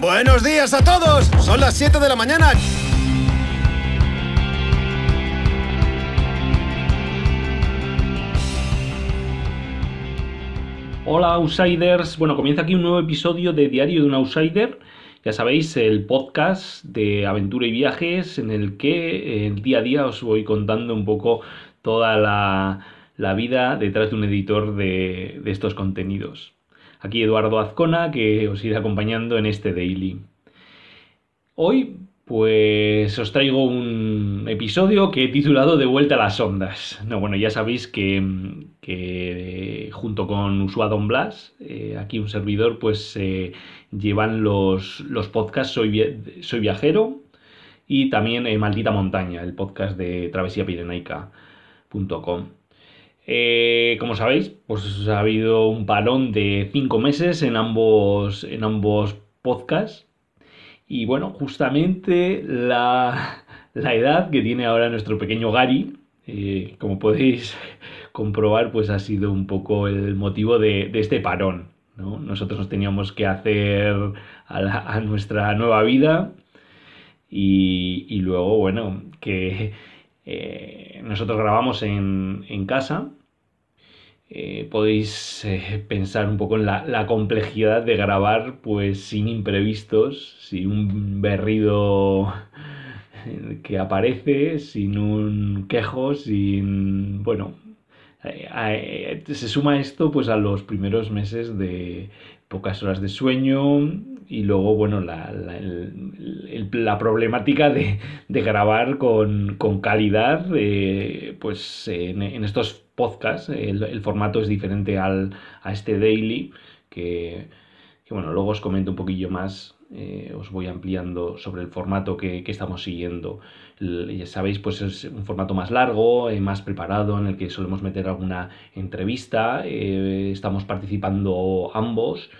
Buenos días a todos. Son las 7 de la mañana. Hola Outsiders, bueno, comienza aquí un nuevo episodio de Diario de un Outsider, ya sabéis, el podcast de aventura y viajes en el que el día a día os voy contando un poco toda la, vida detrás de un editor de, de estos contenidos. Aquí Eduardo Azcona, que os irá acompañando en este daily. Hoy pues os traigo un episodio que he titulado De vuelta a las ondas. No, bueno, ya sabéis que, junto con Usuadon Blas, eh, aquí un servidor, pues eh, llevan los, los podcasts Soy, Soy Viajero y también eh, Maldita Montaña, el podcast de travesiapirenaica.com. como sabéis, pues ha habido un parón de cinco meses en ambos, en ambos podcasts y bueno, justamente la, edad que tiene ahora nuestro pequeño Gary, eh, como podéis comprobar, pues ha sido un poco el motivo de, este parón. Nosotros nos teníamos que hacer a, nuestra nueva vida y, luego, bueno, que eh, nosotros grabamos en, en casa eh, podéis eh, pensar un poco en la, complejidad de grabar pues sin imprevistos, sin un berrido que aparece, sin un quejo, sin... bueno, eh, se suma esto pues a los primeros meses de pocas horas de sueño y luego, bueno, la, la, problemática de, grabar con, calidad, pues en, en estos podcast. El, formato es diferente al, a este daily, que, bueno, luego os comento un poquillo más. Eh, os voy ampliando sobre el formato que, estamos siguiendo. ya sabéis, pues es un formato más largo, eh, más preparado, en el que solemos meter alguna entrevista. Eh, estamos participando ambos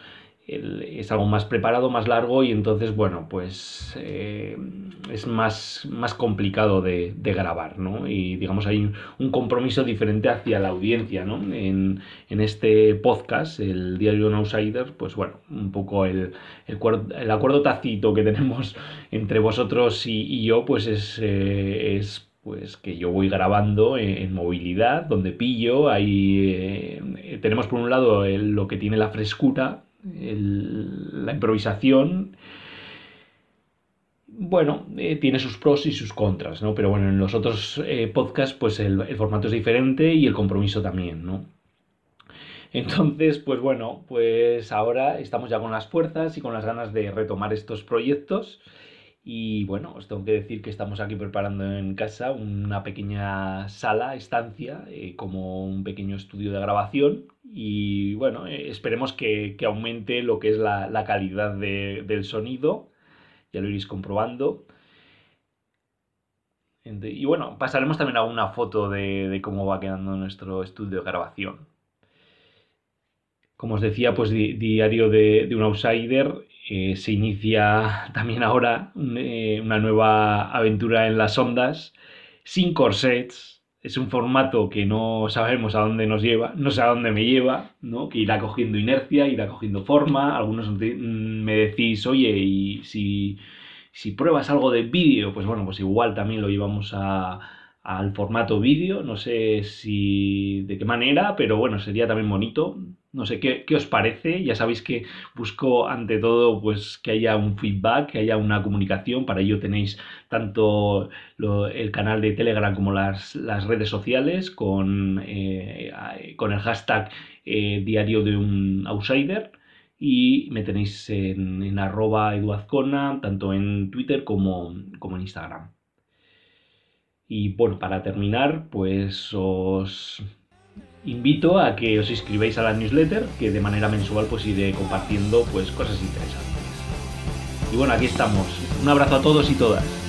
es algo más preparado, más largo y entonces, bueno, pues eh, es más, más complicado de, grabar, ¿no? Y digamos hay un, compromiso diferente hacia la audiencia, ¿no? En, este podcast, el Diario un Outsider, pues bueno, un poco el, el, acuerdo tácito que tenemos entre vosotros y, yo, pues es, eh, es pues que yo voy grabando en, movilidad, donde pillo, ahí eh, tenemos por un lado lo que tiene la frescura la improvisación, bueno, eh, tiene sus pros y sus contras, ¿no? Pero bueno, en los otros eh, podcasts, pues el, formato es diferente y el compromiso también, ¿no? Entonces, pues bueno, pues ahora estamos ya con las fuerzas y con las ganas de retomar estos proyectos. Y bueno, os tengo que decir que estamos aquí preparando en casa una pequeña sala, estancia, eh, como un pequeño estudio de grabación y bueno, eh, esperemos que, aumente lo que es la, calidad del sonido, ya lo iréis comprobando. Y bueno, pasaremos también a una foto de, cómo va quedando nuestro estudio de grabación. Como os decía, pues Diario de, un Outsider eh, se inicia también ahora eh, una nueva aventura en las ondas, sin corsets, es un formato que no sabemos a dónde nos lleva, no sé a dónde me lleva, ¿no? que irá cogiendo inercia, irá cogiendo forma. Algunos mm, me decís, oye, y si, si pruebas algo de vídeo, pues bueno, pues igual también lo llevamos a, al formato vídeo, no sé si de qué manera, pero bueno, sería también bonito. No sé ¿qué, os parece. Ya sabéis que busco ante todo pues que haya un feedback, que haya una comunicación. Para ello tenéis tanto el canal de Telegram como las, redes sociales con, eh, con el hashtag eh, diario de un outsider. Y me tenéis en, en arroba eduazcona, tanto en Twitter como, como en Instagram. Y bueno, para terminar, pues os invito a que os inscribáis a la newsletter, que de manera mensual pues iré compartiendo pues cosas interesantes. Y bueno, aquí estamos. Un abrazo a todos y todas.